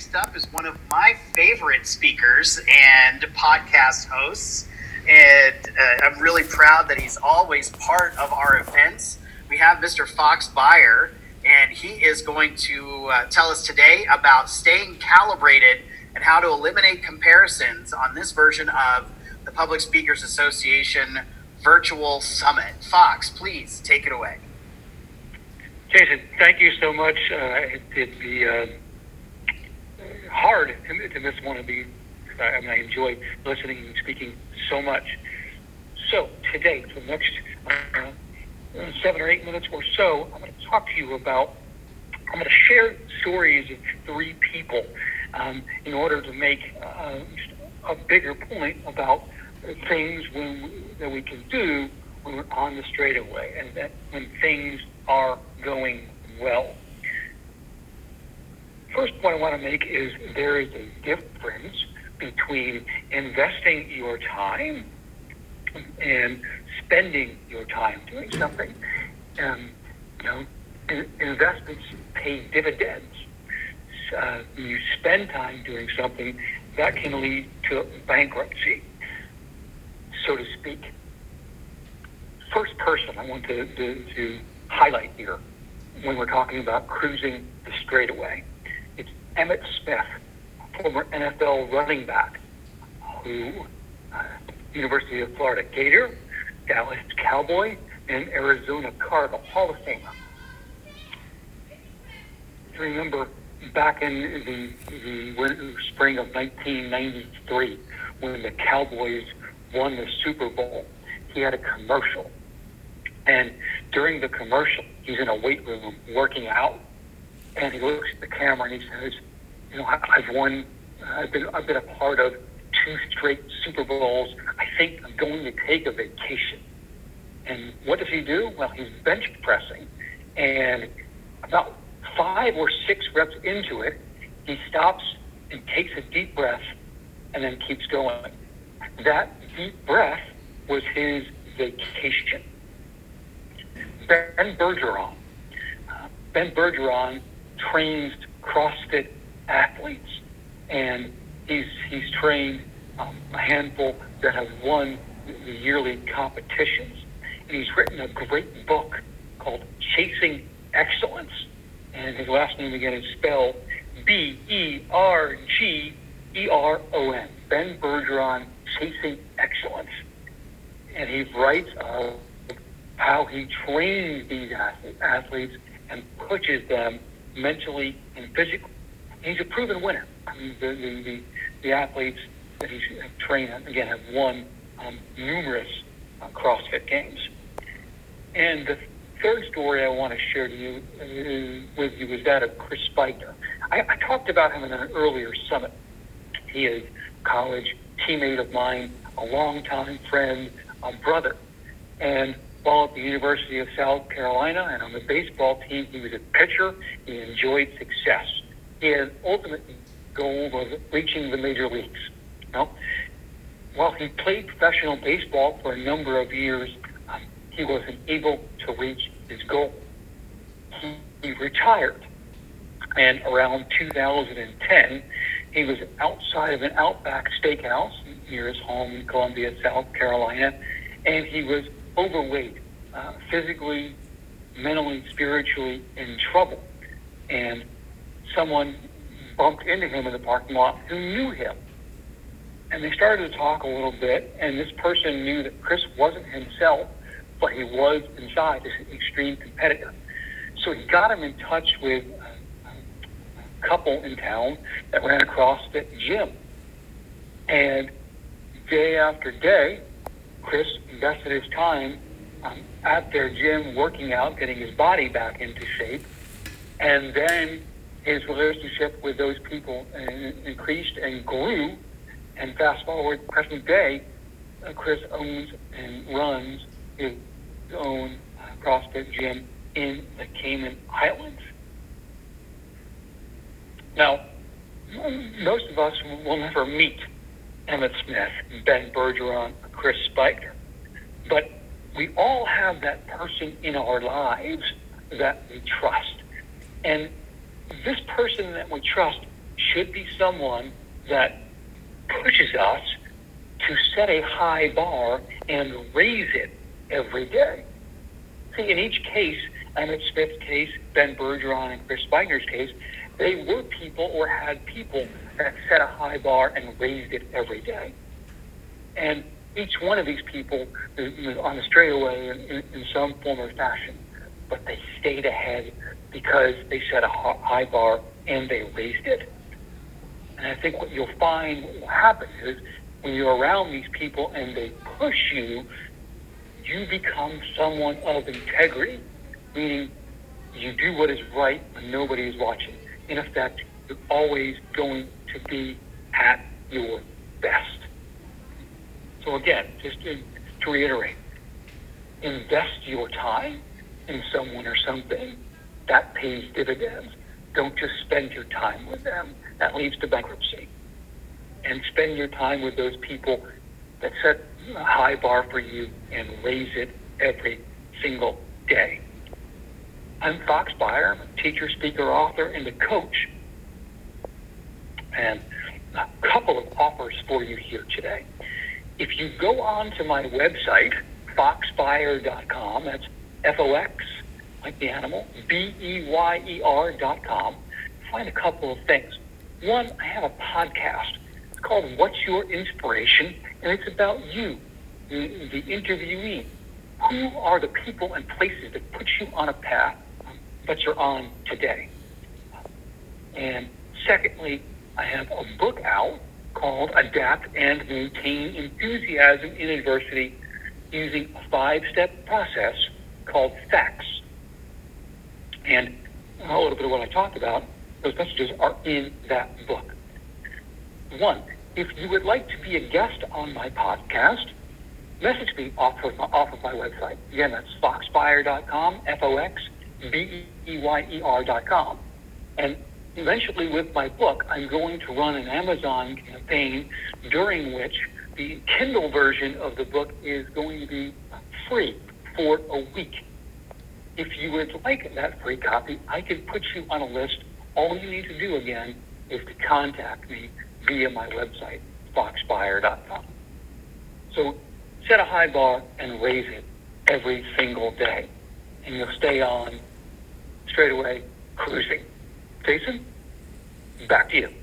next up is one of my favorite speakers and podcast hosts. And uh, I'm really proud that he's always part of our events. We have Mr. Fox Beyer, and he is going to uh, tell us today about staying calibrated and how to eliminate comparisons on this version of the Public Speakers Association Virtual Summit. Fox, please take it away. Jason, thank you so much. Uh, it, it'd be uh, hard to, to miss one of these. I mean, I enjoy listening and speaking so much. So today, for the next uh, seven or eight minutes or so, I'm going to talk to you about. I'm going to share stories of three people um, in order to make uh, a bigger point about things when, that we can do when we're on the straightaway and that when things are going well. First point I want to make is there is a difference between investing your time and spending your time doing something. Um, you know, investments pay dividends. Uh, when you spend time doing something, that can lead to bankruptcy, so to speak. First person I want to, to, to highlight here when we're talking about cruising the straightaway. It's Emmitt Smith, former NFL running back, who uh, University of Florida Gator, Dallas Cowboy, and Arizona Cardinal Hall of Famer. Remember back in the, the winter, spring of 1993 when the Cowboys won the Super Bowl, he had a commercial. And during the commercial, he's in a weight room working out, and he looks at the camera and he says, "You know, I've won. I've been I've been a part of two straight Super Bowls. I think I'm going to take a vacation." And what does he do? Well, he's bench pressing, and about five or six reps into it, he stops and takes a deep breath, and then keeps going. That deep breath was his vacation. Ben Bergeron. Uh, ben Bergeron trains CrossFit athletes, and he's he's trained um, a handful that have won the yearly competitions. And he's written a great book called Chasing Excellence. And his last name again is spelled B E R G E R O N. Ben Bergeron, Chasing Excellence. And he writes of how he trains these athletes and pushes them mentally and physically. He's a proven winner. I mean, the, the, the, the athletes that he's trained, again, have won um, numerous uh, CrossFit games. And the third story I want to share to you uh, with you is that of Chris Spiker. I, I talked about him in an earlier summit. He is a college teammate of mine, a longtime friend, a brother. And while at the University of South Carolina and on the baseball team, he was a pitcher. He enjoyed success. Had ultimate goal was reaching the major leagues. You while he played professional baseball for a number of years, um, he wasn't able to reach his goal. He, he retired, and around 2010, he was outside of an Outback Steakhouse near his home in Columbia, South Carolina, and he was overweight, uh, physically, mentally, spiritually in trouble. And someone bumped into him in the parking lot who knew him. And they started to talk a little bit, and this person knew that Chris wasn't himself, but he was inside this extreme competitor. So he got him in touch with a couple in town that ran a CrossFit gym. And day after day, Chris invested his time um, at their gym working out, getting his body back into shape, and then his relationship with those people increased and grew. And fast forward present day, uh, Chris owns and runs his own uh, CrossFit gym in the Cayman Islands. Now, most of us will never meet Emmitt Smith, Ben Bergeron, Chris Spiker. But we all have that person in our lives that we trust. And this person that we trust should be someone that pushes us to set a high bar and raise it every day. See, in each case, Emmitt Smith's case, Ben Bergeron, and Chris Speiner's case, they were people or had people that set a high bar and raised it every day. And each one of these people on the straightaway in, in, in some form or fashion, but they stayed ahead because they set a high bar and they raised it. And I think what you'll find what will happen is when you're around these people and they push you, you become someone of integrity, meaning you do what is right when nobody is watching. In effect, you're always going to be at your best. So again, just to, to reiterate, invest your time in someone or something that pays dividends. Don't just spend your time with them. That leads to bankruptcy. And spend your time with those people that set a high bar for you and raise it every single day. I'm Fox Beyer, I'm a teacher, speaker, author, and a coach. And a couple of offers for you here today. If you go on to my website, foxbeyer.com, that's F O X, like the animal, B E Y E R dot com, find a couple of things. One, I have a podcast. It's called What's Your Inspiration? And it's about you, the, the interviewee. Who are the people and places that put you on a path that you're on today? And secondly, I have a book out called Adapt and Maintain Enthusiasm in Adversity using a five step process called FACTS. And a little bit of what I talked about, those messages are in that book. One, if you would like to be a guest on my podcast, message me off of my, off of my website. Again, that's foxbeyer.com, F O X B E Y E R.com. And eventually with my book, I'm going to run an Amazon campaign during which the Kindle version of the book is going to be free for a week. If you would like that free copy, I can put you on a list. All you need to do again is to contact me via my website, foxbeyer.com. So set a high bar and raise it every single day. And you'll stay on straight away cruising. Jason, back to you.